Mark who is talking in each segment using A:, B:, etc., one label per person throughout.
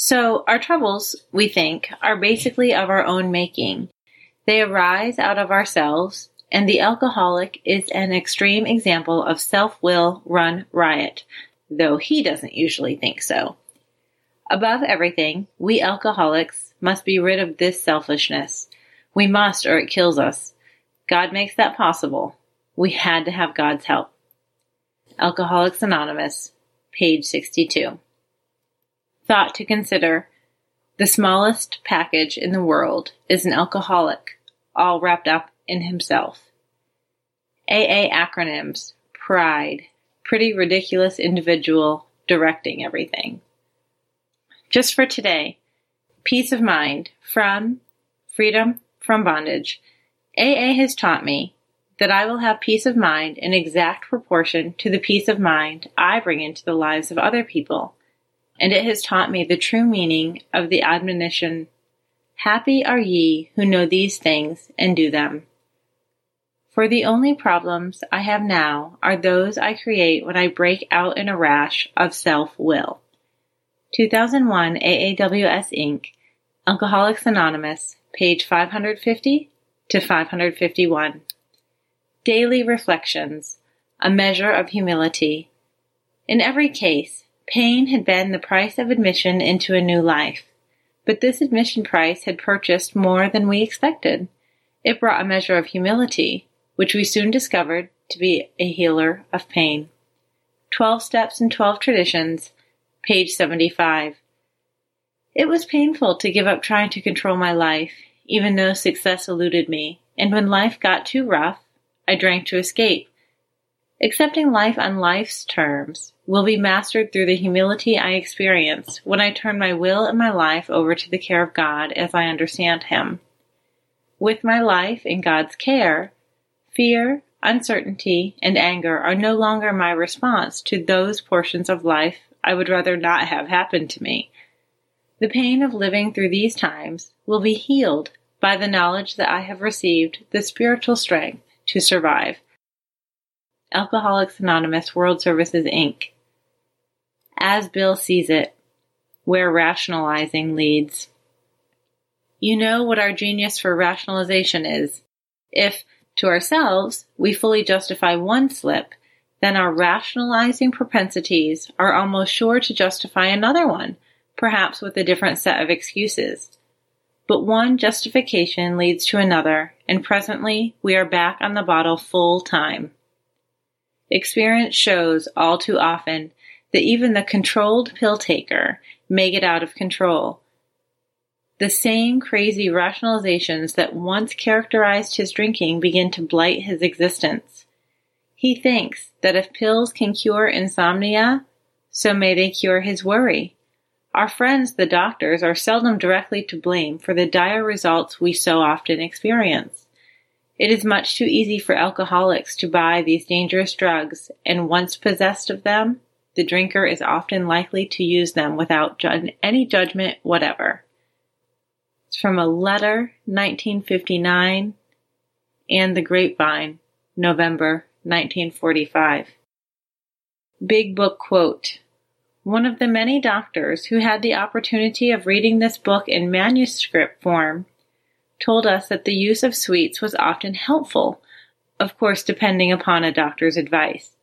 A: So, our troubles, we think, are basically of our own making. They arise out of ourselves, and the alcoholic is an extreme example of self will run riot, though he doesn't usually think so. Above everything, we alcoholics must be rid of this selfishness. We must, or it kills us. God makes that possible. We had to have God's help. Alcoholics Anonymous, page 62. Thought to consider the smallest package in the world is an alcoholic, all wrapped up in himself. AA acronyms Pride, pretty ridiculous individual directing everything. Just for today, peace of mind from freedom from bondage. AA has taught me that I will have peace of mind in exact proportion to the peace of mind I bring into the lives of other people and it has taught me the true meaning of the admonition Happy are ye who know these things and do them. For the only problems I have now are those I create when I break out in a rash of self will. 2001 AAWS Inc., Alcoholics Anonymous, page 550 to 551. Daily Reflections, a measure of humility. In every case, Pain had been the price of admission into a new life. But this admission price had purchased more than we expected. It brought a measure of humility, which we soon discovered to be a healer of pain. Twelve Steps and Twelve Traditions, page 75. It was painful to give up trying to control my life, even though success eluded me, and when life got too rough, I drank to escape. Accepting life on life's terms will be mastered through the humility I experience when I turn my will and my life over to the care of God as I understand Him. With my life in God's care, fear, uncertainty, and anger are no longer my response to those portions of life I would rather not have happen to me. The pain of living through these times will be healed by the knowledge that I have received the spiritual strength to survive. Alcoholics Anonymous World Services Inc. As Bill sees it, where rationalizing leads. You know what our genius for rationalization is. If, to ourselves, we fully justify one slip, then our rationalizing propensities are almost sure to justify another one, perhaps with a different set of excuses. But one justification leads to another, and presently we are back on the bottle full time. Experience shows all too often that even the controlled pill taker may get out of control. The same crazy rationalizations that once characterized his drinking begin to blight his existence. He thinks that if pills can cure insomnia, so may they cure his worry. Our friends, the doctors, are seldom directly to blame for the dire results we so often experience. It is much too easy for alcoholics to buy these dangerous drugs, and once possessed of them, the drinker is often likely to use them without ju- any judgment whatever. It's from a letter, 1959, and The Grapevine, November 1945. Big Book Quote One of the many doctors who had the opportunity of reading this book in manuscript form told us that the use of sweets was often helpful, of course, depending upon a doctor's advice.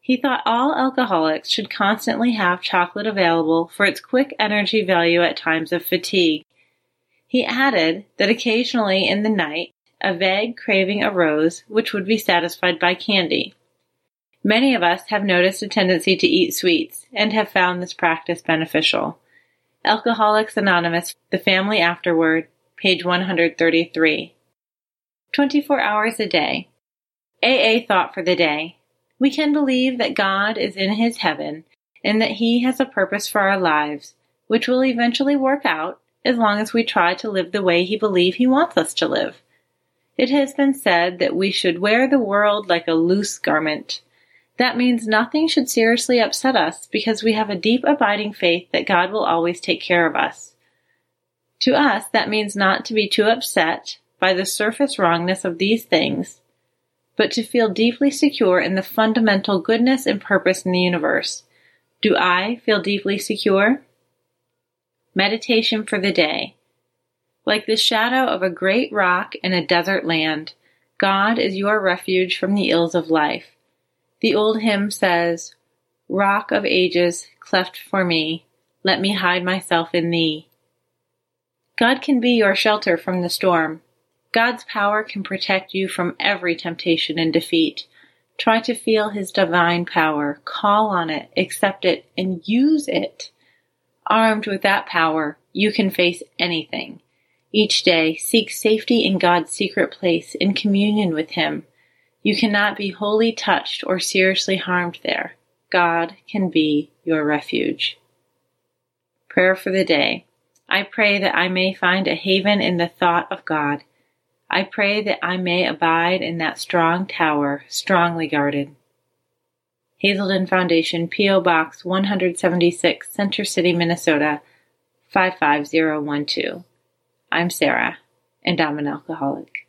A: He thought all alcoholics should constantly have chocolate available for its quick energy value at times of fatigue. He added that occasionally in the night a vague craving arose which would be satisfied by candy. Many of us have noticed a tendency to eat sweets and have found this practice beneficial. Alcoholics Anonymous, The Family Afterward, page 133. 24 hours a day. AA thought for the day. We can believe that God is in his heaven and that he has a purpose for our lives, which will eventually work out as long as we try to live the way He believes He wants us to live. It has been said that we should wear the world like a loose garment. That means nothing should seriously upset us because we have a deep abiding faith that God will always take care of us. To us, that means not to be too upset by the surface wrongness of these things, but to feel deeply secure in the fundamental goodness and purpose in the universe. Do I feel deeply secure? Meditation for the day. Like the shadow of a great rock in a desert land, God is your refuge from the ills of life. The old hymn says, Rock of ages, cleft for me, let me hide myself in thee. God can be your shelter from the storm. God's power can protect you from every temptation and defeat. Try to feel His divine power, call on it, accept it, and use it. Armed with that power, you can face anything. Each day, seek safety in God's secret place in communion with Him. You cannot be wholly touched or seriously harmed there. God can be your refuge. Prayer for the day. I pray that I may find a haven in the thought of God. I pray that I may abide in that strong tower, strongly guarded. Hazelden Foundation, P.O. Box 176, Center City, Minnesota 55012. I'm Sarah, and I'm an alcoholic.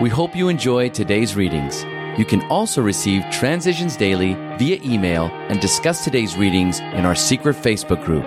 B: We hope you enjoyed today's readings. You can also receive Transitions Daily via email and discuss today's readings in our secret Facebook group.